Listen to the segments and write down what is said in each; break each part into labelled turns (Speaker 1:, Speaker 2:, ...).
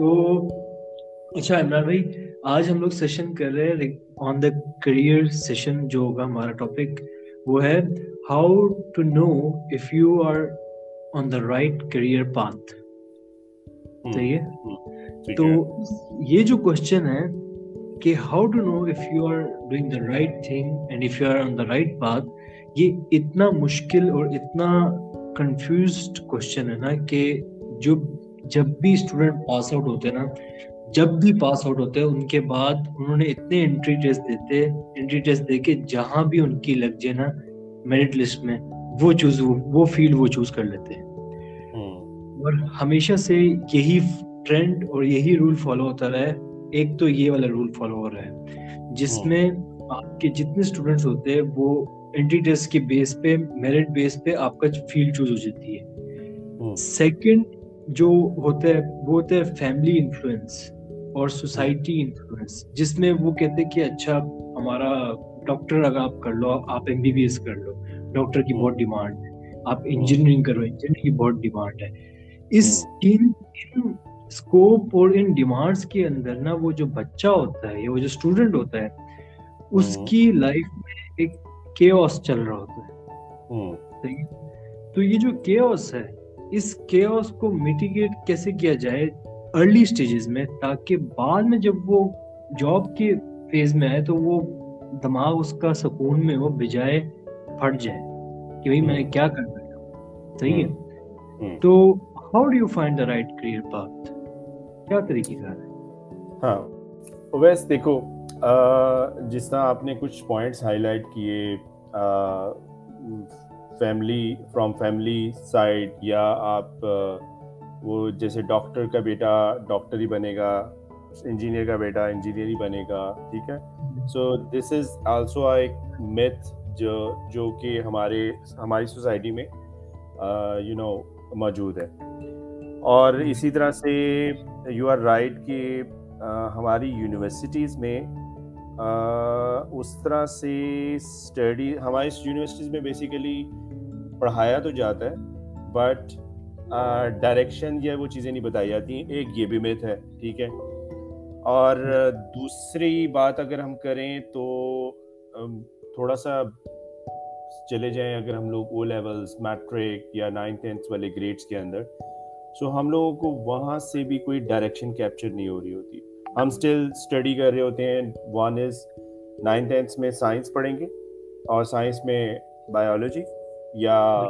Speaker 1: تو اچھا عمران بھائی آج ہم لوگ سیشن کر رہے ہیں آن دا کریئر سیشن جو ہوگا ہمارا ٹاپک وہ ہے how to know if you are on the right career path صحیح ہے تو یہ جو کوشچن ہے کہ how to know if you are doing the right thing and if you are on the right path یہ اتنا مشکل اور اتنا کنفیوزڈ کوشچن ہے نا کہ جو جب بھی اسٹوڈنٹ پاس آؤٹ ہوتے ہیں نا جب بھی پاس آؤٹ ہوتے ان کے بعد انہوں نے اتنے انٹری انٹری ٹیسٹ ٹیسٹ دیتے دے کے جہاں بھی ان کی لگ جائے نا میرٹ لسٹ میں وہ وہ وہ چوز چوز فیلڈ کر لیتے ہیں اور ہمیشہ سے یہی ٹرینڈ اور یہی رول فالو ہوتا رہا ہے ایک تو یہ والا رول فالو ہو رہا ہے جس میں آپ کے جتنے اسٹوڈنٹس ہوتے ہیں وہ انٹری ٹیسٹ کے بیس پہ میرٹ بیس پہ آپ کا فیلڈ چوز ہو جاتی ہے سیکنڈ جو ہوتا ہے وہ ہوتا ہے فیملی انفلوئنس اور سوسائٹی انفلوئنس جس میں وہ کہتے ہیں کہ اچھا ہمارا ڈاکٹر اگر آپ کر لو آپ ایم بی بی ایس کر لو ڈاکٹر کی بہت ڈیمانڈ ہے آپ انجینئرنگ کرو انجینئرنگ کی بہت ڈیمانڈ ہے اس ہاں۔ ان اسکوپ اور ان ڈیمانڈس کے اندر نا وہ جو بچہ ہوتا ہے یا وہ جو اسٹوڈنٹ ہوتا ہے اس ہاں۔ کی لائف میں ایک کیوس چل رہا ہوتا ہے ہاں۔ تو یہ جو کیوس ہے اس کیوس کو میٹیگیٹ کیسے کیا جائے ارلی سٹیجز میں تاکہ بعد میں جب وہ جاب کے فیز میں آئے تو وہ دماغ اس کا سکون میں وہ بجائے پھٹ جائے کہ بھئی میں کیا کر رہا ہوں صحیح ہے تو how do you find the right career path کیا طریقے کار ہے
Speaker 2: ہاں ویس دیکھو جس طرح آپ نے کچھ پوائنٹس ہائی لائٹ کیے فیملی فرام فیملی سائڈ یا آپ وہ جیسے ڈاکٹر کا بیٹا ڈاکٹر ہی بنے گا انجینئر کا بیٹا انجینئر ہی بنے گا ٹھیک ہے سو دس از آلسو آ ایک میتھ جو جو کہ ہمارے ہماری سوسائٹی میں یو نو موجود ہے اور اسی طرح سے یو آر رائٹ کہ ہماری یونیورسٹیز میں اس طرح سے اسٹڈی ہماری یونیورسٹیز میں بیسیکلی پڑھایا تو جاتا ہے بٹ ڈائریکشن یا وہ چیزیں نہیں بتائی جاتی ہیں ایک یہ بھی مت ہے ٹھیک ہے اور دوسری بات اگر ہم کریں تو تھوڑا سا چلے جائیں اگر ہم لوگ او لیولس میٹرک یا نائن ٹینتھ والے گریڈس کے اندر سو ہم لوگوں کو وہاں سے بھی کوئی ڈائریکشن کیپچر نہیں ہو رہی ہوتی ہم اسٹل اسٹڈی کر رہے ہوتے ہیں ون از نائن ٹینتھ میں سائنس پڑھیں گے اور سائنس میں بایولوجی یا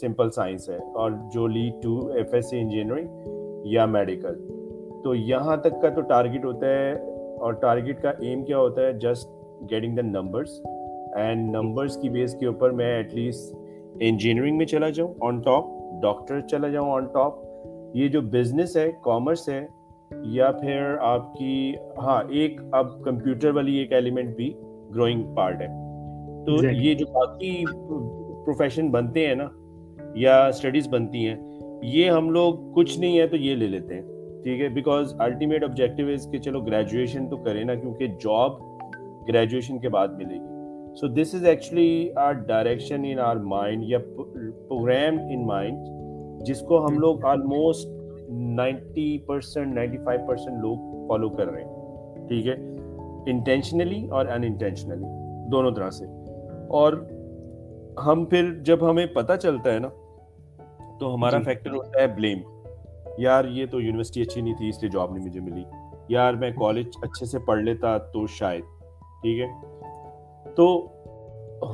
Speaker 2: سمپل سائنس ہے اور جو lead to F S C engineering یا میڈیکل تو یہاں تک کا تو ٹارگیٹ ہوتا ہے اور ٹارگیٹ کا ایم کیا ہوتا ہے just getting the numbers and numbers کی بیس کے اوپر میں ایٹ لیسٹ انجینئرنگ میں چلا جاؤں آن ٹاپ ڈاکٹر چلا جاؤں آن ٹاپ یہ جو بزنس ہے کامرس ہے یا پھر آپ کی ہاں ایک اب کمپیوٹر والی ایک ایلیمنٹ بھی گروئنگ پارٹ ہے تو یہ جو باقی پروفیشن بنتے ہیں نا یا اسٹڈیز بنتی ہیں یہ ہم لوگ کچھ نہیں ہے تو یہ لے لیتے ہیں ٹھیک ہے بیکاز الٹیمیٹ آبجیکٹیو از کہ چلو گریجویشن تو کریں نا کیونکہ جاب گریجویشن کے بعد ملے گی so this is actually our direction in our mind یا پروگرام ان مائنڈ جس کو ہم لوگ almost ninety percent ninety five percent لوگ فالو کر رہے ہیں ٹھیک ہے انٹینشنلی اور ان انٹینشنلی دونوں طرح سے اور ہم پھر جب ہمیں پتا چلتا ہے نا تو ہمارا فیکٹر جی۔ ہوتا ہے بلیم یار یہ تو یونیورسٹی اچھی نہیں تھی اس لیے جاب نہیں مجھے ملی یار میں کالج اچھے سے پڑھ لیتا تو شاید ٹھیک ہے تو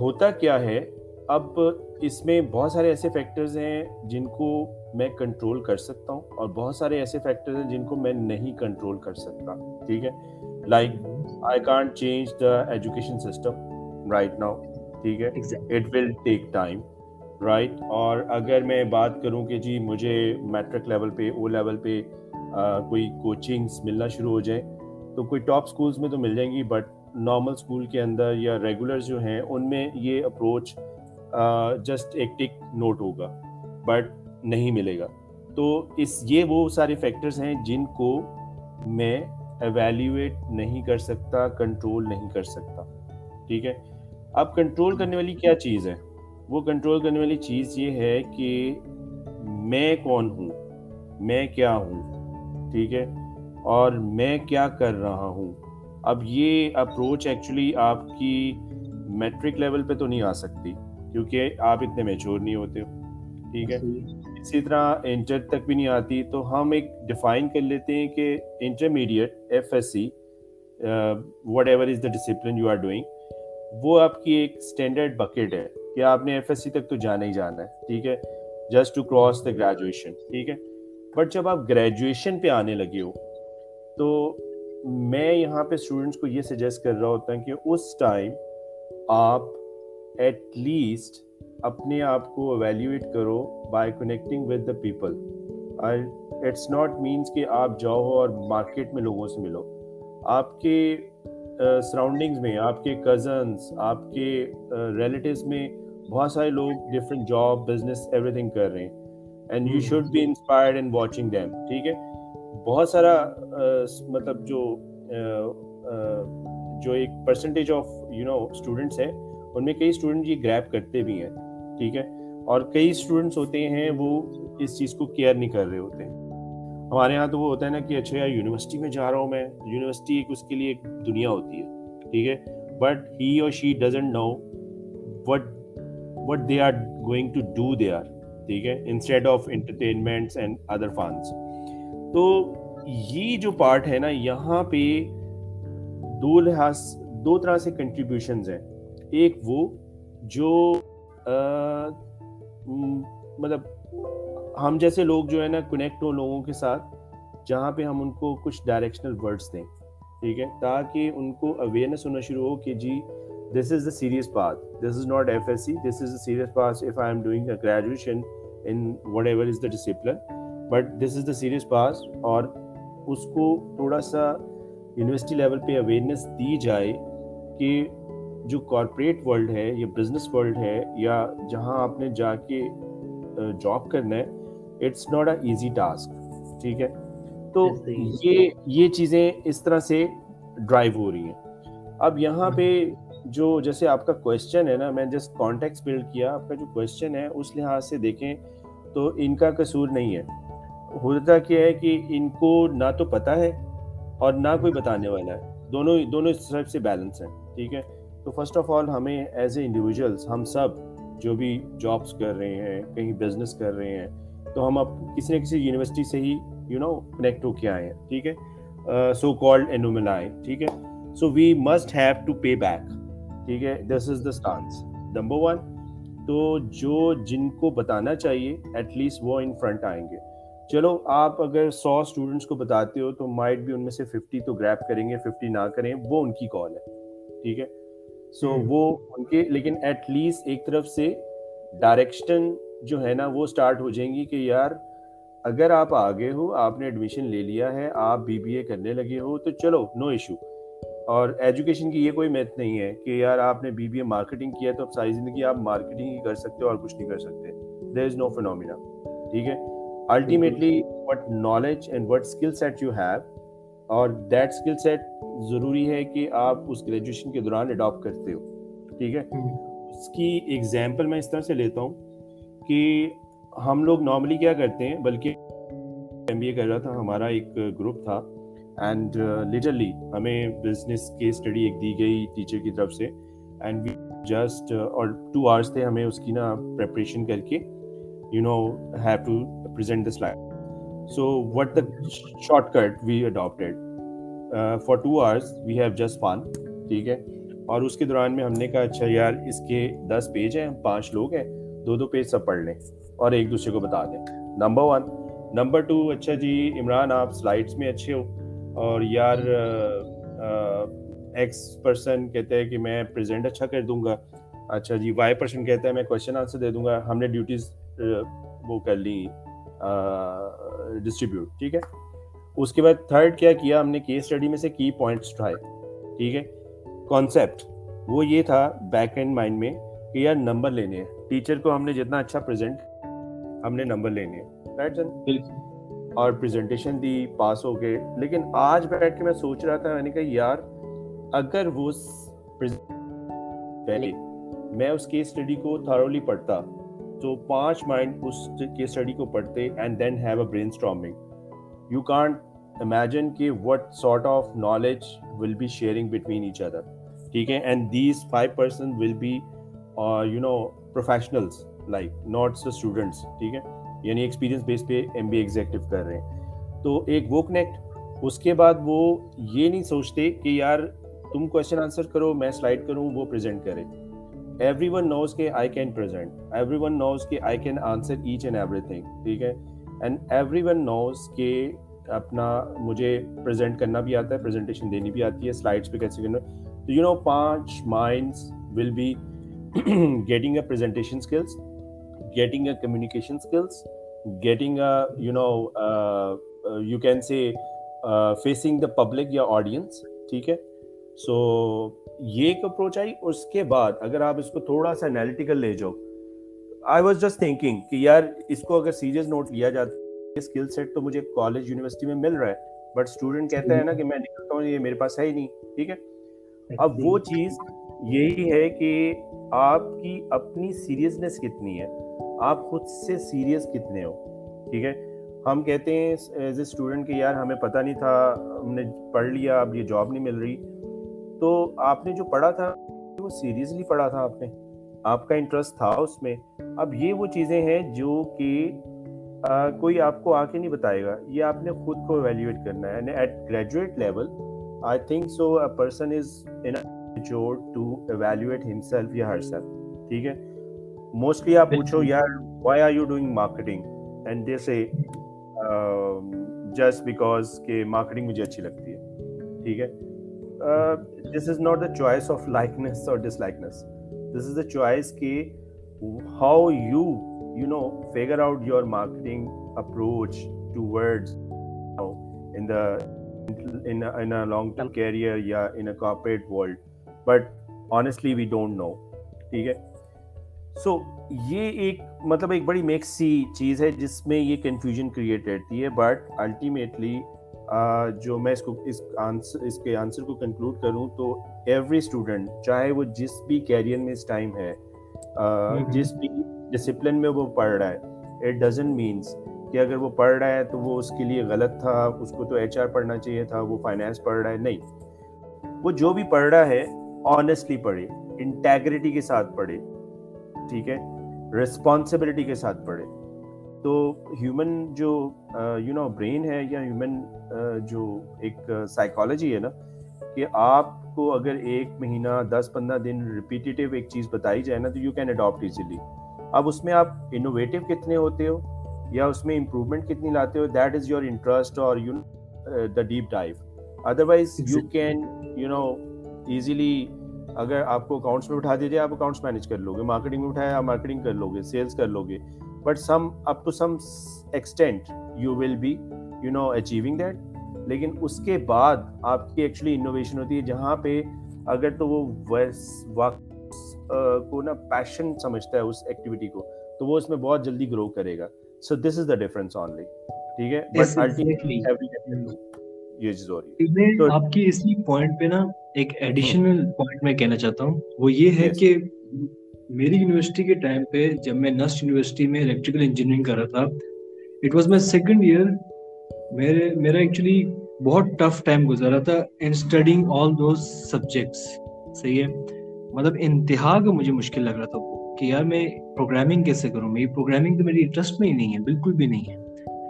Speaker 2: ہوتا کیا ہے اب اس میں بہت سارے ایسے فیکٹرز ہیں جن کو میں کنٹرول کر سکتا ہوں اور بہت سارے ایسے فیکٹرز ہیں جن کو میں نہیں کنٹرول کر سکتا ٹھیک ہے like I can't change the education system right now ٹھیک ہے it will take time right اور اگر میں بات کروں کہ جی مجھے میٹرک لیول پہ او لیول پہ کوئی کوچنگس ملنا شروع ہو جائیں تو کوئی ٹاپ اسکولس میں تو مل جائیں گی بٹ نارمل اسکول کے اندر یا ریگولر جو ہیں ان میں یہ اپروچ جسٹ ایک ٹک نوٹ ہوگا بٹ نہیں ملے گا تو اس یہ وہ سارے فیکٹرس ہیں جن کو میں ایویلیویٹ نہیں کر سکتا کنٹرول نہیں کر سکتا ٹھیک ہے اب کنٹرول کرنے والی کیا چیز ہے وہ کنٹرول کرنے والی چیز یہ ہے کہ میں کون ہوں میں کیا ہوں ٹھیک ہے اور میں کیا کر رہا ہوں اب یہ اپروچ ایکچولی آپ کی میٹرک لیول پہ تو نہیں آ سکتی کیونکہ آپ اتنے میچور نہیں ہوتے ٹھیک ہے اسی طرح انٹر تک بھی نہیں آتی تو ہم ایک ڈیفائن کر لیتے ہیں کہ intermediate F S C whatever is the discipline you are doing وہ آپ کی ایک اسٹینڈرڈ بکیٹ ہے کہ آپ نے ایف ایس سی تک تو جانا ہی جانا ہے ٹھیک ہے just to cross the graduation ٹھیک ہے بٹ جب آپ گریجویشن پہ آنے لگے ہو تو میں یہاں پہ اسٹوڈنٹس کو یہ سجیسٹ کر رہا ہوتا ہوں کہ اس ٹائم آپ ایٹ لیسٹ اپنے آپ کو اویلیویٹ کرو by connecting with the people it's not means کہ آپ جاؤ اور مارکیٹ میں لوگوں سے ملو آپ کے سراؤنڈنگز میں آپ کے کزنس آپ کے ریلیٹیوز uh, میں بہت سارے لوگ different job business everything کر رہے ہیں and you should be inspired in watching them ٹھیک ہے بہت سارا uh, مطلب جو uh, جو ایک percentage of you know students ہیں ان میں کئی اسٹوڈنٹ یہ گریپ کرتے بھی ہیں ٹھیک ہے اور کئی اسٹوڈنٹس ہوتے ہیں وہ اس چیز کو کیئر نہیں کر رہے ہوتے ہیں ہمارے یہاں تو وہ ہوتا ہے نا کہ اچھا یار یونیورسٹی میں جا رہا ہوں میں یونیورسٹی ایک اس کے لیے ایک دنیا ہوتی ہے ٹھیک ہے بٹ ہی اور she doesn't know what what they are going to do they are ٹھیک ہے instead of and other funs تو یہ جو پارٹ ہے نا یہاں پہ دو لحاظ دو طرح سے کنٹریبیوشنز ہیں ایک وہ جو مطلب ہم جیسے لوگ جو ہے نا کنیکٹ ہوں لوگوں کے ساتھ جہاں پہ ہم ان کو کچھ ڈائریکشنل ورڈس دیں ٹھیک ہے تاکہ ان کو اویئرنیس ہونا شروع ہو کہ جی this is the serious path this is not F S C this is a serious pass if I am doing a graduation in whatever is the discipline but this is the serious pass اور اس کو تھوڑا سا university level پہ awareness دی جائے کہ جو کارپوریٹ ورلڈ ہے یا بزنس ورلڈ ہے یا جہاں آپ نے جا کے جاب کرنا ہے it's not a easy task ٹھیک ہے تو یہ یہ چیزیں اس طرح سے ڈرائیو ہو رہی ہیں اب یہاں پہ جو جیسے آپ کا کویشچن ہے نا میں جسٹ جس کانٹیکس بلڈ کیا آپ کا جو کوشچن ہے اس لحاظ سے دیکھیں تو ان کا قصور نہیں ہے ہوتا کیا ہے کہ ان کو نہ تو پتہ ہے اور نہ کوئی بتانے والا ہے دونوں دونوں اس سے بیلنس ہیں ٹھیک ہے تو فرسٹ آف آل ہمیں ایز اے انڈیویژلس ہم سب جو بھی جابس کر رہے ہیں کہیں بزنس کر رہے ہیں تو ہم اب کسی نہ کسی یونیورسٹی سے ہی یو نو کنیکٹ ہو کے آئے ہیں ٹھیک ہے سو کالڈ آئے ٹھیک ہے so we must have to pay back ٹھیک ہے this is the stance number one تو جو جن کو بتانا چاہیے ایٹ لیسٹ وہ ان فرنٹ آئیں گے چلو آپ اگر سو اسٹوڈنٹس کو بتاتے ہو تو مائٹ بھی ان میں سے ففٹی تو گریپ کریں گے ففٹی نہ کریں وہ ان کی کال ہے ٹھیک ہے سو وہ ان کے لیکن ایٹ لیسٹ ایک طرف سے ڈائریکشن جو ہے نا وہ سٹارٹ ہو جائیں گی کہ یار اگر آپ آگے ہو آپ نے ایڈمیشن لے لیا ہے آپ بی بی اے کرنے لگے ہو تو چلو نو ایشو اور ایجوکیشن کی یہ کوئی میتھ نہیں ہے کہ یار آپ نے بی بی اے مارکیٹنگ کیا تو اب ساری زندگی آپ مارکیٹنگ ہی کر سکتے ہو اور کچھ نہیں کر سکتے دیر از نو فنومینا ٹھیک ہے ultimately what knowledge and what skill set you have اور دیٹ اسکل سیٹ ضروری ہے کہ آپ اس گریجویشن کے دوران اڈاپٹ کرتے ہو ٹھیک ہے اس کی ایگزامپل میں اس طرح سے لیتا ہوں کہ ہم لوگ نارملی کیا کرتے ہیں بلکہ ایم بی اے کر رہا تھا ہمارا ایک گروپ تھا اینڈ لٹرلی uh, ہمیں بزنس کی اسٹڈی ایک دی گئی ٹیچر کی طرف سے اینڈ وی جسٹ اور ٹو آورس تھے ہمیں اس کی نا پریپریشن کر کے you know have to present this life so what the shortcut we adapted for two hours we have just fun ٹھیک ہے اور اس کے دوران میں ہم نے کہا اچھا یار اس کے دس پیج ہیں پانچ لوگ ہیں دو دو پیج سب پڑھ لیں اور ایک دوسرے کو بتا دیں نمبر ون نمبر ٹو اچھا جی عمران آپ سلائڈس میں اچھے ہو اور یار ایکس پرسن کہتے ہیں کہ میں پریزینٹ اچھا کر دوں گا اچھا جی وائی پرسن کہتا ہے میں کوشچن آنسر دے دوں گا ہم نے ڈیوٹیز وہ کر لی ڈسٹریبیوٹ ٹھیک ہے اس کے بعد تھرڈ کیا کیا ہم نے کیس اسٹڈی میں سے کی پوائنٹس اٹھائے ٹھیک ہے کانسیپٹ وہ یہ تھا بیک اینڈ مائنڈ میں یار نمبر لینے ہیں ٹیچر کو ہم نے جتنا اچھا پریزنٹ ہم نے نمبر لینے ہیں اور پریزنٹیشن دی پاس ہو کے لیکن آج بیٹھ کے میں سوچ رہا تھا میں نے کہا یار اگر وہ پہلے میں اس کیس اسٹڈی کو تھرولی پڑھتا تو پانچ مائنڈ اس کیس اسٹڈی کو پڑھتے and then have a brainstorming you can't imagine کہ what sort of knowledge will be sharing between each other ٹھیک ہے and these five person will be you know professionals like not as students ٹھیک ہے یعنی experience بیس پہ M B executive کر رہے ہیں تو ایک وہ کنیکٹ اس کے بعد وہ یہ نہیں سوچتے کہ یار تم کوشچن آنسر کرو میں سلائڈ کروں وہ پرزینٹ کرے ایوری ون نوز کے I can everyone knows کے I can answer each and everything ٹھیک ہے اینڈ ایوری ون نوز کے اپنا مجھے پرزینٹ کرنا بھی آتا ہے پرزینٹیشن دینی بھی آتی ہے سلائڈس پہ کیسے کرنا تو یو نو پانچ minds will be getting a presentation skills getting a communication skills getting you can say facing the public یا آڈینس ٹھیک ہے سو یہ ایک اپروچ آئی اس کے بعد اگر آپ اس کو تھوڑا سا انالیٹیکل لے جاؤ آئی واز جسٹ تھنکنگ کہ یار اس کو اگر سیریز نوٹ لیا جاتا ہے اسکل سیٹ تو مجھے کالج یونیورسٹی میں مل رہا ہے بٹ اسٹوڈنٹ کہتا ہے نا کہ میں نکلتا ہوں یہ میرے پاس ہے ہی نہیں ٹھیک ہے اب وہ جی۔ چیز یہی ہے کہ آپ کی اپنی سیریسنیس کتنی ہے آپ خود سے سیریس کتنے ہو ٹھیک ہے ہم کہتے ہیں ایز اے اسٹوڈنٹ کہ یار ہمیں پتہ نہیں تھا ہم نے پڑھ لیا اب یہ جاب نہیں مل رہی تو آپ نے جو پڑھا تھا وہ سیریسلی پڑھا تھا آپ نے آپ کا انٹرسٹ تھا اس میں اب یہ وہ چیزیں ہیں جو کہ کوئی آپ کو آ کے نہیں بتائے گا یہ آپ نے خود کو ایویلیویٹ کرنا ہے یعنی at graduate level I think so a person is ensure to evaluate himself یا ہر سیلف ٹھیک ہے موسٹلی آپ پوچھو یار why are you doing marketing and they say just because کہ مارکیٹنگ مجھے اچھی لگتی ہے ٹھیک ہے this is not the choice of likeness اور dislikeness this is the choice کہ how you you know figure out your marketing approach toward in the so یہ ایک مطلب ایک بڑی میکسی چیز ہے جس میں یہ کنفیوژن کریٹ رہتی ہے بٹ الٹیٹلی جو میں اس کو اس کے آنسر کو کنکلوڈ کروں تو ایوری اسٹوڈنٹ چاہے وہ جس بھی کیریئر میں اس ٹائم ہے جس بھی ڈسپلن میں وہ پڑھ رہا ہے اٹ ڈزنٹ مینس کہ اگر وہ پڑھ رہا ہے تو وہ اس کے لیے غلط تھا اس کو تو ایچ آر پڑھنا چاہیے تھا وہ فائنینس پڑھ رہا ہے نہیں وہ جو بھی پڑھ رہا ہے آنیسٹلی پڑھے انٹیگریٹی کے ساتھ پڑھے ٹھیک ہے رسپانسبلٹی کے ساتھ پڑھے تو ہیومن جو یو نو برین ہے یا ہیومن جو ایک سائیکالوجی ہے نا کہ آپ کو اگر ایک مہینہ دس پندرہ دن ریپیٹیو ایک چیز بتائی جائے نا تو یو کین اڈاپٹ ایزیلی اب اس میں آپ انوویٹیو کتنے ہوتے ہو یا اس میں امپروومنٹ کتنی لاتے ہو دیٹ از یور انٹرسٹ اور deep dive otherwise you can you know easily اگر آپ کو اکاؤنٹس میں اٹھا جائے آپ اکاؤنٹس مینج کر لو گے مارکیٹنگ میں اٹھائے آپ مارکیٹنگ کر لو گے سیلس کر لو گے but some up to some extent you will be you know achieving that لیکن اس کے بعد آپ کی ایکچولی انوویشن ہوتی ہے جہاں پہ اگر تو وہ uh, کو نا پیشن سمجھتا ہے اس ایکٹیویٹی کو تو وہ اس میں بہت جلدی گرو کرے گا
Speaker 1: دوز سبجیکٹس مطلب انتہا کا مجھے مشکل لگ رہا تھا کہ یار میں پروگرامنگ کیسے کروں میری پروگرامنگ تو میری انٹرسٹ میں ہی نہیں ہے بالکل بھی نہیں ہے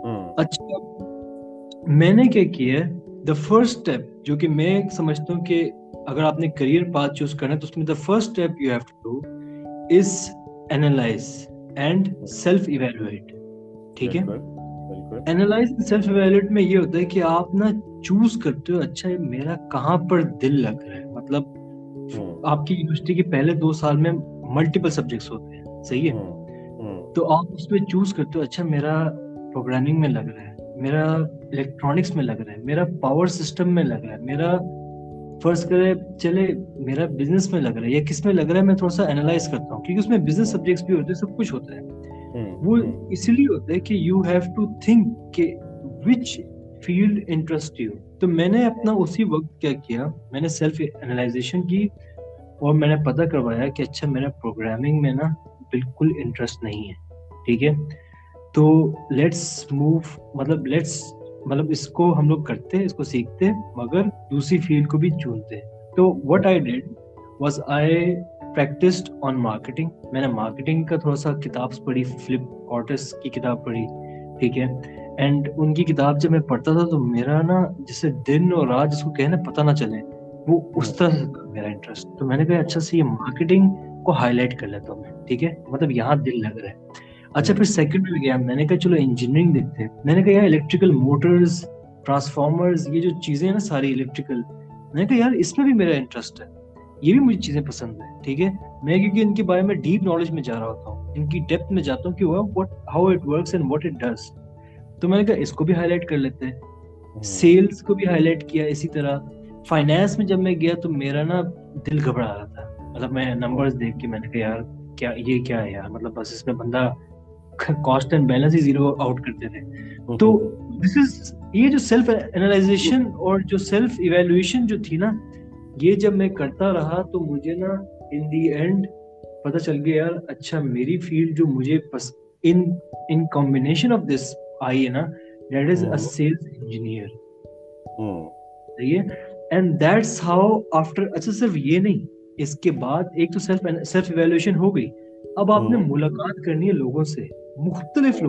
Speaker 1: ہاں۔ اچھا میں نے کیا کیا ہے دا فرسٹ اسٹیپ جو کہ میں سمجھتا ہوں کہ اگر آپ نے کریئر پاتھ چوز کرنا ہے تو اس میں the first step you have to do is analyse and self evaluate ٹھیک ہے اینالائز سیلف ایویلویٹ میں یہ ہوتا ہے کہ آپ نا چوز کرتے ہو اچھا میرا کہاں پر دل لگ رہا ہے مطلب ہاں۔ آپ کی یونیورسٹی کے پہلے دو سال میں ملٹیپل سبجیکٹس ہوتے ہیں صحیح ہے تو آپ اس میں چوز کرتے ہو اچھا میرا پروگرامنگ میں لگ رہا ہے میرا الیکٹرانکس میں لگ رہا ہے میرا پاور سسٹم میں لگ رہا ہے میرا فرض کرے چلے میرا بزنس میں لگ رہا ہے یا کس میں لگ رہا ہے میں تھوڑا سا انالائز کرتا ہوں کیونکہ اس میں بزنس سبجیکٹس بھی ہوتے ہیں سب کچھ ہوتا ہے وہ اسی لیے ہوتا ہے کہ یو ہیو ٹو تھنک کہ وچ فیلڈ انٹرسٹ یو تو میں نے اپنا اسی وقت کیا کیا میں نے سیلف انالائزیشن کی اور میں نے پتہ کروایا کہ اچھا میرا پروگرامنگ میں نا بالکل انٹرسٹ نہیں ہے ٹھیک ہے تو لیٹس موو مطلب لیٹس مطلب اس کو ہم لوگ کرتے اس کو سیکھتے مگر دوسری فیلڈ کو بھی چنتے تو what I did was I practised on marketing میں نے مارکیٹنگ کا تھوڑا سا کتاب پڑھی فلپ کارٹس کی کتاب پڑھی ٹھیک ہے اینڈ ان کی کتاب جب میں پڑھتا تھا تو میرا نا جسے دن اور رات جس کو کہنا پتہ نہ چلے وہ اس طرح کا میرا انٹرسٹ تو میں نے کہا اچھا سے یہ مارکیٹنگ کو ہائی لائٹ کر لیتا ہوں میں ٹھیک ہے مطلب یہاں دل لگ رہا ہے اچھا پھر سیکنڈ میں گیا میں نے کہا چلو انجینئرنگ دیکھتے ہیں میں نے کہا یار الیکٹریکل موٹرز ٹرانسفارمرز یہ جو چیزیں ہیں نا ساری الیکٹریکل میں نے کہا یار اس میں بھی میرا انٹرسٹ ہے یہ بھی مجھے چیزیں پسند ہیں ٹھیک ہے میں کیونکہ ان کے بارے میں ڈیپ نالج میں جا رہا ہوتا ہوں ان کی ڈیپتھ میں جاتا ہوں کہ وہ what how it works and what it does تو میں نے کہا اس کو بھی ہائی لائٹ کر لیتے ہیں سیلس کو بھی ہائی لائٹ کیا اسی طرح فائنینس میں جب میں گیا تو میرا نا دل گھبرا رہا تھا مطلب میں نمبرز دیکھ کے میں نے کہا یار کیا یہ کیا ہے یار مطلب بس اس میں بندہ کاسٹ اینڈ بیلنس ہی زیرو آؤٹ کرتے تھے تو دس از یہ جو سیلف انالائزیشن اور جو سیلف ایویلویشن جو تھی نا یہ جب میں کرتا رہا تو مجھے نا ان دی اینڈ پتہ چل گیا یار اچھا میری فیلڈ جو مجھے پس ان in combination of this I ہے نا that is a sales engineer صحیح ہے اینڈ دیٹس ہاؤ آفٹر اچھا صرف یہ نہیں اس کے بعد ایک تو سیلف سیلف ہو گئی اب آپ نے ملاقات کرنی ہے لوگوں لوگوں سے سے مختلف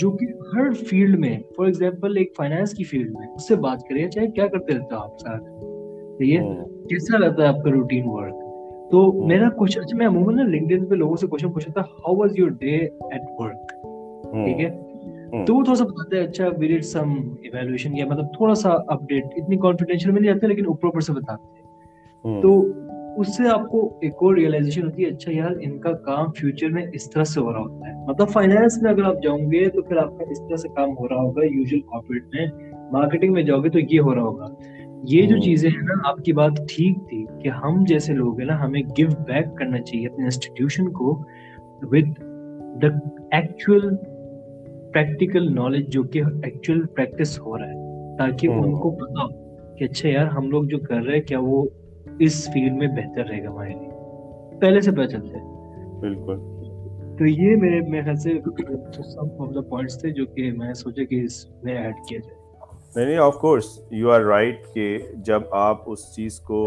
Speaker 1: جو کہ ہر فیلڈ میں فار ایگزامپل ایک فائنانس کی فیلڈ میں اس سے بات کریں چاہے کیا کرتے رہتا ہے آپ کا روٹین ورک تو میرا کوشچن اچھا، کوشچن میں عموماً لنکڈ پہ لوگوں سے پوچھا تھا how was your day at work ٹھیک ہے Hmm. تو اچھا، مارکیٹنگ میں جاؤ گے تو یہ ہو رہا ہوگا یہ جو hmm. چیزیں ہیں نا آپ کی بات ٹھیک تھی کہ ہم جیسے لوگ ہیں نا ہمیں گیو بیک کرنا چاہیے اپنے انسٹیٹیوشن کو پریکٹیکل نالج جو کہ ایکچوئل پریکٹس ہو رہا ہے تاکہ ہاں۔ ان کو پتا ہو کہ اچھا یار ہم لوگ جو کر رہے ہیں کیا وہ اس فیلڈ میں بہتر رہے گا ہمارے لیے پہلے سے پتا چلتا ہے
Speaker 2: بالکل
Speaker 1: تو یہ میرے میرے خیال سے سم آف دا پوائنٹس تھے جو کہ میں سوچا کہ اس میں ایڈ کیا جائے
Speaker 2: نہیں نہیں of course you are right کہ جب آپ اس چیز کو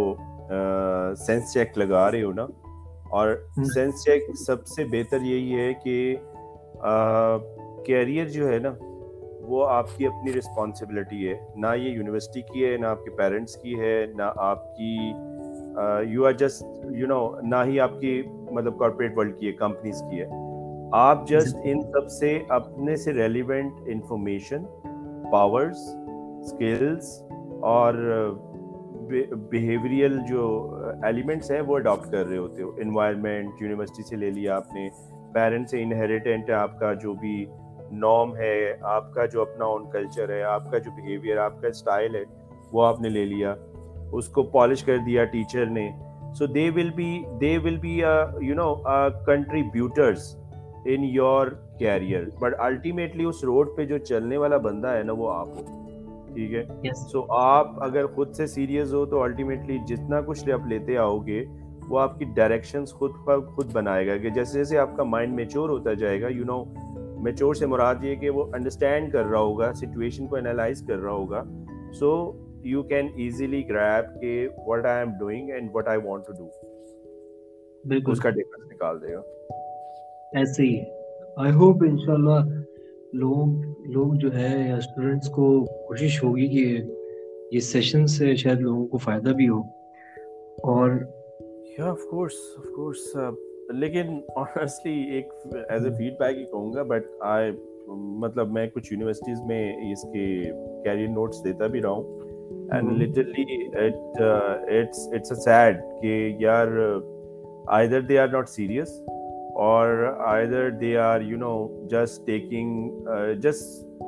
Speaker 2: سینس چیک لگا رہے ہو نا اور سینس چیک سب سے بہتر یہی ہے کہ کیریئر جو ہے نا وہ آپ کی اپنی رسپانسبلٹی ہے نہ یہ یونیورسٹی کی ہے نہ آپ کے پیرنٹس کی ہے نہ آپ کی you are just you know نہ ہی آپ کی مطلب کارپوریٹ ورلڈ کی ہے کمپنیز کی ہے آپ جسٹ جی۔ ان سب سے اپنے سے ریلیونٹ انفارمیشن پاورس اسکلس اور بیہیوریل جو ایلیمنٹس ہیں وہ اڈاپٹ کر رہے ہوتے ہو انوائرمنٹ یونیورسٹی سے لے لیا آپ نے پیرنٹس انہیریٹنٹ ہے آپ کا جو بھی نام ہے آپ کا جو اپنا اون کلچر ہے آپ کا جو بہیویئر آپ کا اسٹائل ہے وہ آپ نے لے لیا اس کو پالش کر دیا ٹیچر نے so they will be they will be you know contributors in your career but ultimately us road پہ جو چلنے والا بندہ ہے نا وہ آپ ہو ٹھیک ہے سو آپ اگر خود سے سیریس ہو تو الٹیمیٹلی جتنا کچھ آپ لیتے آؤ گے وہ آپ کی ڈائریکشن خود خود بنائے گا کہ جیسے جیسے آپ کا مائنڈ میچور ہوتا جائے گا یو نو میچور سے مراد یہ کہ وہ انڈرسٹینڈ کر رہا ہوگا سچویشن کو انالائز کر رہا ہوگا so you can easily grasp کہ what I am doing and I want to do بالکل اس کا ڈفرنس نکال دے گا
Speaker 1: ایسے ہی آئی ہوپ ان شاء اللہ لوگ لوگ جو ہے اسٹوڈنٹس کو کوشش ہوگی کہ یہ سیشن سے شاید لوگوں کو فائدہ بھی ہو اور
Speaker 2: آف آف کورس کورس لیکن آنیسٹلی ایک ایز اے فیڈ بیک ہی کہوں گا بٹ آئی مطلب میں کچھ یونیورسٹیز میں اس کے کیریئر نوٹس دیتا بھی رہا ہوں اینڈ اے سیڈ کہ یار either they are not serious اور either they are you know just taking just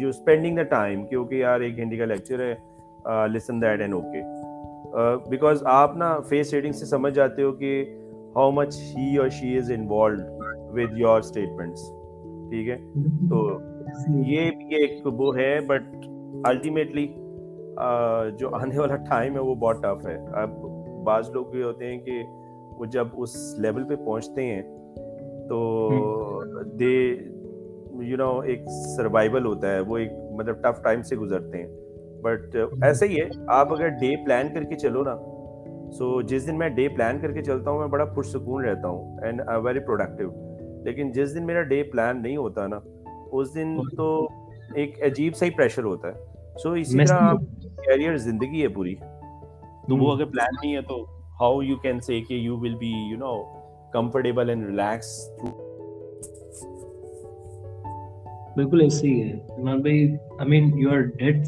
Speaker 2: you spending the time کیونکہ یار ایک گھنٹے کا لیکچر ہے listen that and okay because آپ نا فیس ریڈنگ سے سمجھ جاتے ہو کہ ہاؤ مچ ہی اور she is involved with your statements ٹھیک ہے تو یہ بھی ایک وہ ہے بٹ الٹیمیٹلی جو آنے والا ٹائم ہے وہ بہت ٹف ہے اب بعض لوگ یہ ہوتے ہیں کہ وہ جب اس لیول پہ پہنچتے ہیں تو دے یو نو ایک سروائول ہوتا ہے وہ ایک مطلب ٹف ٹائم سے گزرتے ہیں بٹ ایسا ہی ہے آپ اگر ڈے پلان کر کے چلو نا سو so, جس دن میں ڈے پلان کر کے چلتا ہوں میں بڑا پرسکون رہتا ہوں اینڈ آئی ویری پروڈکٹیو لیکن جس دن میرا ڈے پلان نہیں ہوتا نا اس دن تو ایک عجیب سا ہی پریشر ہوتا ہے سو so, اسی طرح کیریئر زندگی ہے پوری تو وہ اگر پلان نہیں ہے تو ہاؤ یو کین سے کہ you will be you know comfortable and relax
Speaker 1: بالکل ایسے ہی ہے عمران بھائی I mean you are dead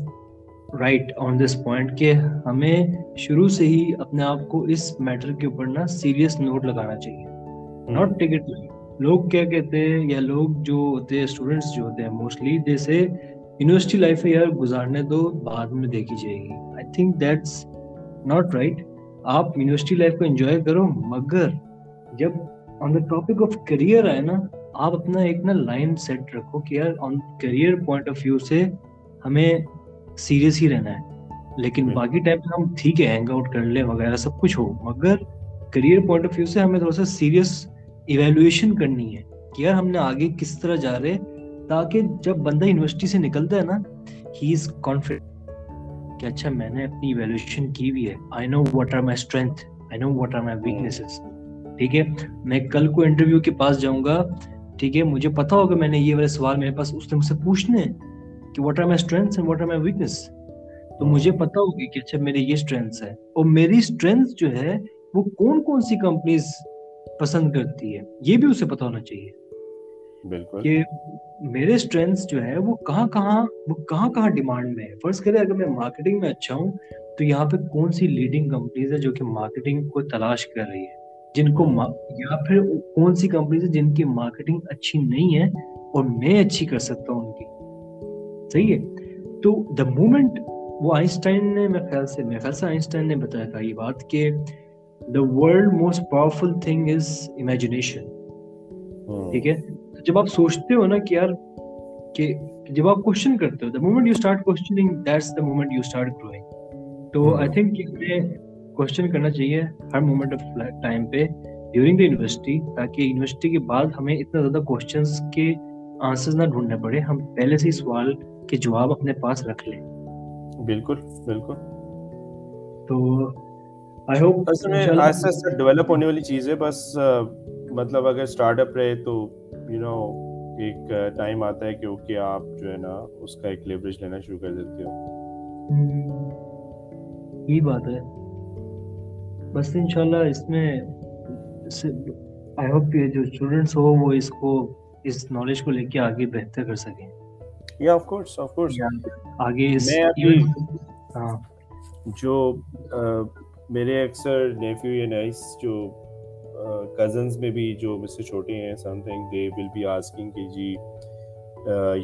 Speaker 1: right on this point کہ ہمیں شروع سے ہی اپنے آپ کو اس میٹر کے اوپر نا سیریس نوٹ لگانا چاہیے ناٹ لوگ کیا کہتے ہیں یا لوگ جو ہوتے ہیں اسٹوڈینٹس جو ہوتے ہیں موسٹلی جیسے یونیورسٹی لائف ہے یار گزارنے تو بعد میں دیکھی جائے گی I think that's not right آپ یونیورسٹی لائف کو انجوائے کرو مگر جب on the topic of career آئے نا آپ اپنا ایک نا لائن سیٹ رکھو کہ یار on career point of view سے ہمیں سیریس ہی رہنا ہے لیکن باقی ٹائم ہم ٹھیک ہے ہینگ آؤٹ کر لیں وغیرہ سب کچھ ہو مگر کریئر پوائنٹ آف ویو سے ہمیں تھوڑا سا سیریس ایویلویشن کرنی ہے کہ یار ہم نے آگے کس طرح جا رہے تاکہ جب بندہ یونیورسٹی سے نکلتا ہے نا ہی از کانفیڈنٹ کہ اچھا میں نے اپنی ایویلویشن کی بھی ہے I know what are my strength I know what are my weaknesses ٹھیک ہے میں کل کو انٹرویو کے پاس جاؤں گا ٹھیک ہے مجھے پتا ہوگا میں نے یہ والے سوال میرے پاس اس نے مجھ سے پوچھنے ہیں کہ what are my strengths and what are my weakness تو مجھے پتا ہوگی کہ اچھا میرے یہ اسٹرینتھس ہے اور میری اسٹرینتھ جو ہے وہ کون کون سی کمپنیز پسند کرتی ہے یہ بھی اسے پتا ہونا چاہیے بالکل کہ میرے اسٹرینتھس جو ہے وہ کہاں کہاں وہ کہاں کہاں ڈیمانڈ میں ہے فرض کرے اگر میں مارکیٹنگ میں اچھا ہوں تو یہاں پہ کون سی لیڈنگ کمپنیز ہے جو کہ مارکیٹنگ کو تلاش کر رہی ہے جن کو یا پھر کون سی کمپنیز ہے جن کی مارکیٹنگ اچھی نہیں ہے اور میں اچھی کر سکتا ہوں ان کی صحیح ہے تو دا مومنٹ وہ آئنسٹائن نے میرے خیال سے میرے خیال سے آئنسٹائن نے بتایا تھا یہ بات کہ the world most powerful thing is imagination ٹھیک ہے جب آپ سوچتے ہو نا کہ یار کہ جب آپ کوشچن کرتے ہو the moment you start questioning that's the moment you start growing تو آئی ہاں۔ تھنک ہمیں کوشچن کرنا چاہیے ہر مومنٹ آف ٹائم پہ ڈیورنگ دا یونیورسٹی تاکہ یونیورسٹی کے بعد ہمیں اتنا زیادہ کوشچنس کے آنسرز نہ ڈھونڈنے پڑے ہم پہلے سے ہی سوال کہ جواب اپنے پاس رکھ لیں
Speaker 2: بالکل بالکل
Speaker 1: تو آئی ہوپ
Speaker 2: اصل میں آہستہ آہستہ ڈیولپ ہونے والی چیز ہے بس مطلب اگر اسٹارٹ اپ رہے تو یو نو ایک ٹائم آتا ہے کہ اوکے آپ جو ہے نا اس کا ایک لیوریج لینا شروع کر دیتے ہو
Speaker 1: یہ بات ہے بس انشاءاللہ اس میں آئی ہوپ یہ جو اسٹوڈنٹس ہو وہ اس کو اس نالج کو لے کے آگے بہتر کر سکیں
Speaker 2: یا آف کورس آف کورس
Speaker 1: آگے میں ابھی
Speaker 2: ہاں۔ جو میرے اکثر نیفیو یا نائس جو کزنس میں بھی جو مجھ سے چھوٹے ہیں something they will be asking کہ جی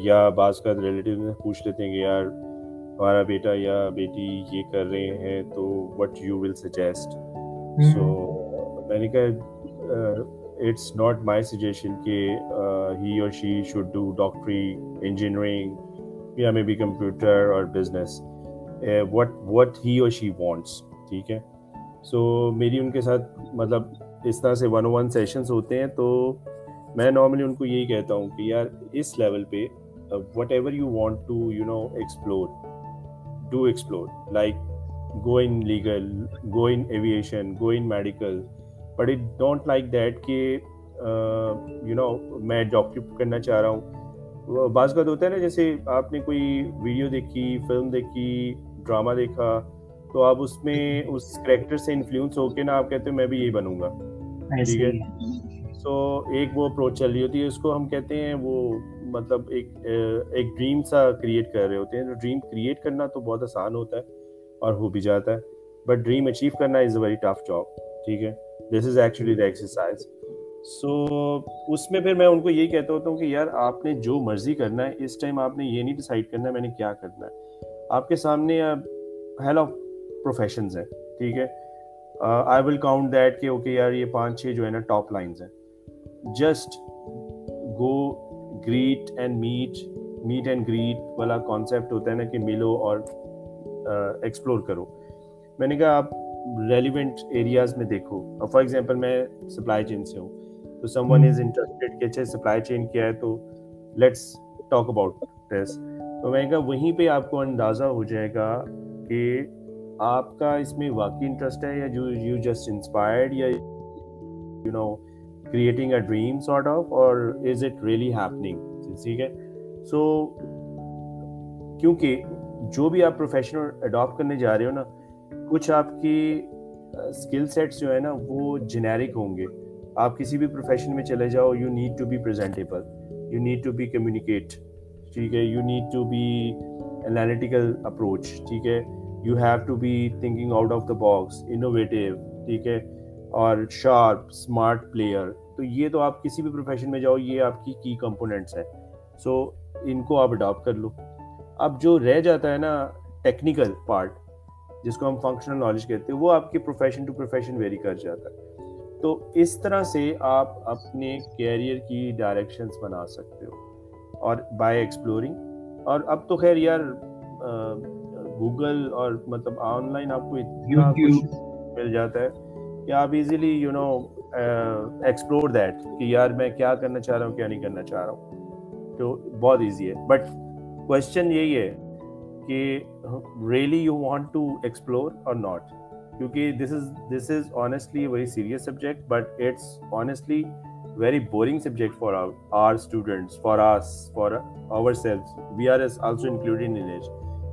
Speaker 2: یا بعض کا ریلیٹیو میں پوچھ لیتے ہیں کہ یار ہمارا بیٹا یا بیٹی یہ کر رہے ہیں تو what you will suggest so میں نے کہا اٹس ناٹ مائی سجیشن کہ ہی اور شی شوڈ ڈو ڈاکٹری انجینئرنگ یا مے بی کمپیوٹر اور بزنس وٹ وٹ ہی اور شی وانٹس ٹھیک ہے سو میری ان کے ساتھ مطلب اس طرح سے ون او ون سیشنس ہوتے ہیں تو میں نارملی ان کو یہی کہتا ہوں کہ یار اس لیول پہ whatever you want to you know explore do explore like go in legal go in aviation go in medical but it don't like that کہ یو نو میں جاب کرنا چاہ رہا ہوں بعض بات ہوتا ہے نا جیسے آپ نے کوئی ویڈیو دیکھی فلم دیکھی ڈرامہ دیکھا تو آپ اس میں اس کریکٹر سے انفلوئنس ہو کے نا آپ کہتے ہیں میں بھی یہی بنوں گا ٹھیک ہے سو ایک وہ اپروچ چل رہی ہوتی ہے اس کو ہم کہتے ہیں وہ مطلب ایک ایک ڈریم سا کریٹ کر رہے ہوتے ہیں ڈریم کریٹ کرنا تو بہت آسان ہوتا ہے اور ہو بھی جاتا ہے بٹ ڈریم اچیو کرنا is a very tough job ٹھیک ہے this is actually the exercise so اس میں پھر میں ان کو یہی کہتا ہوتا ہوں کہ یار آپ نے جو مرضی کرنا ہے اس ٹائم آپ نے یہ نہیں ڈسائڈ کرنا ہے میں نے کیا کرنا ہے آپ کے سامنے ہیل آف پروفیشنز ہیں ٹھیک ہے آئی ول کاؤنٹ دیٹ کہ اوکے یار یہ پانچ چھ جو ہے نا ٹاپ لائنز ہیں just go great and meet meet and great والا کانسیپٹ ہوتا ہے نا کہ ملو اور ایکسپلور کرو میں نے کہا آپ ریلیونٹ ایریاز میں دیکھو فار ایگزامپل میں سپلائی چین سے ہوں تو سم ون از انٹرسٹیڈ کہ اچھا سپلائی چین کیا ہے تو لیٹس ٹاک اباؤٹ دس تو میں کہا وہیں پہ آپ کو اندازہ ہو جائے گا کہ آپ کا اس میں واقعی انٹرسٹ ہے یا یو یو جسٹ انسپائرڈ یا no creating a dream sort of اور از اٹ ریئلی ہیپننگ ٹھیک ہے سو کیونکہ جو بھی آپ پروفیشنل اڈاپٹ کرنے جا رہے ہو نا کچھ آپ کی اسکل سیٹس جو ہے نا وہ جنیرک ہوں گے آپ کسی بھی پروفیشن میں چلے جاؤ you need to be presentable you need to be communicate ٹھیک ہے you need to be analytical approach ٹھیک ہے you have to be thinking out of the box innovative ٹھیک ہے اور شارپ اسمارٹ پلیئر تو یہ تو آپ کسی بھی پروفیشن میں جاؤ یہ آپ کی کی کمپوننٹس ہیں سو ان کو آپ اڈاپٹ کر لو اب جو رہ جاتا ہے نا ٹیکنیکل پارٹ جس کو ہم فنکشنل نالج کہتے ہیں وہ آپ کے پروفیشن ٹو پروفیشن ویری کر جاتا ہے تو اس طرح سے آپ اپنے کیریئر کی ڈائریکشنس بنا سکتے ہو اور بائی ایکسپلورنگ اور اب تو خیر یار گوگل اور مطلب آن لائن آپ کو اتنا مل جاتا ہے کہ آپ easily you know explore that کہ یار میں کیا کرنا چاہ رہا ہوں کیا نہیں کرنا چاہ رہا ہوں تو بہت ایزی ہے بٹ کوشچن یہی ہے کہ really you want to explore اور ناٹ کیونکہ this is this is honestly very serious subject but it's honestly very boring subject for our students for us for our self we are also included in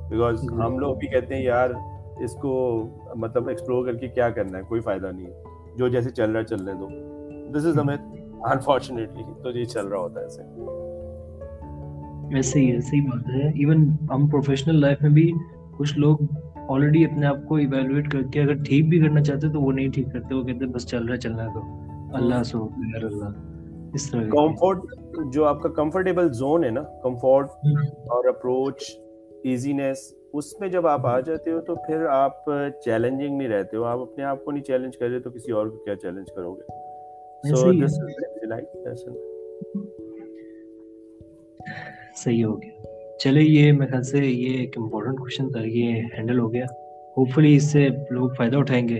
Speaker 2: because ہم لوگ بھی کہتے ہیں یار اس کو مطلب ایکسپلور کر کے کیا کرنا ہے کوئی فائدہ نہیں ہے جو جیسے چل رہا ہے چلنے دو دس از امیت انفارچونیٹلی تو یہ چل رہا ہوتا ہے ایسے
Speaker 1: ایسے ہی ایسے ہی بات ہے ایون ہم پروفیشنل لائف میں بھی کچھ لوگ آلریڈی اپنے آپ کو ایویلویٹ کر کے اگر ٹھیک بھی کرنا چاہتے تو وہ نہیں ٹھیک کرتے وہ کہتے بس چل رہا چلنا تو اللہ سو غیر اللہ اس طرح
Speaker 2: کمفرٹ جو آپ کا کمفرٹیبل زون ہے نا کمفرٹ اور اپروچ ایزینیس اس میں جب آپ آ جاتے ہو تو پھر آپ چیلنجنگ نہیں رہتے ہو آپ اپنے آپ کو نہیں چیلنج کر رہے تو کسی اور کو کیا چیلنج کرو گے سو دس لائک
Speaker 1: صحیح ہو گیا چلے یہ میرے خیال سے یہ ایک امپورٹنٹ کوشچن تھا یہ ہینڈل ہو گیا ہوپ فلی اس سے لوگ فائدہ اٹھائیں گے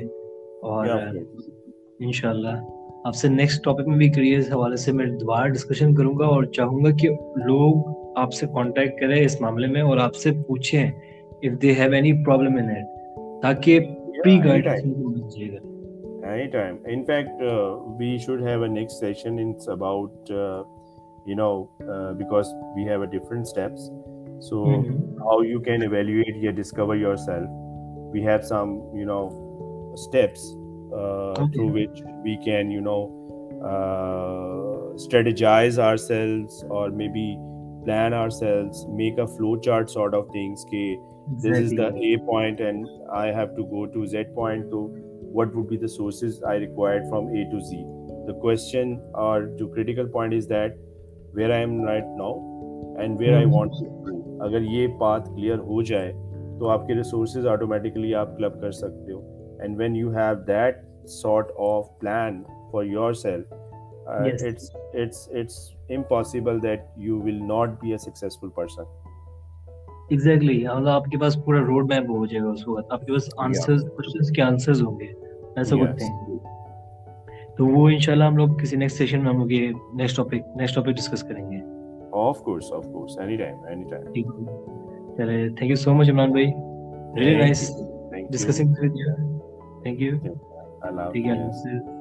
Speaker 1: اور ان شاء اللہ آپ سے نیکسٹ ٹاپک میں بھی کریئر حوالے سے میں دوبارہ ڈسکشن کروں گا اور چاہوں گا کہ لوگ آپ سے کانٹیکٹ کریں اس معاملے میں اور آپ سے پوچھیں if they have any problem in it تاکہ پری
Speaker 2: guide any time in fact we should have a next session Anas about ہیوفرنٹ so how you can evaluate your discover yourself we have some you know steps through which we can you know strategize our sales our maybe plan our sales market sort of things کہ this is the point and I have to go to Z would be the sources from A to Z the question where I am right now and where I want اگر یہ path clear ہو جائے تو آپ کے resources automatically آپ club کر سکتے ہو and when you have that sort of plan for yourself impossible that you will not be a successful person
Speaker 1: exactly مطلب آپ کے پاس پورا روڈ میپ ہو جائے گا اس وقت آپ کے پاس آنسر کوشچنس کے آنسرز ہوں گے ایسا کچھ تھنک تو وہ ان شاء اللہ ہم لوگ میں ہم لوگ سو مچ عمران بھائی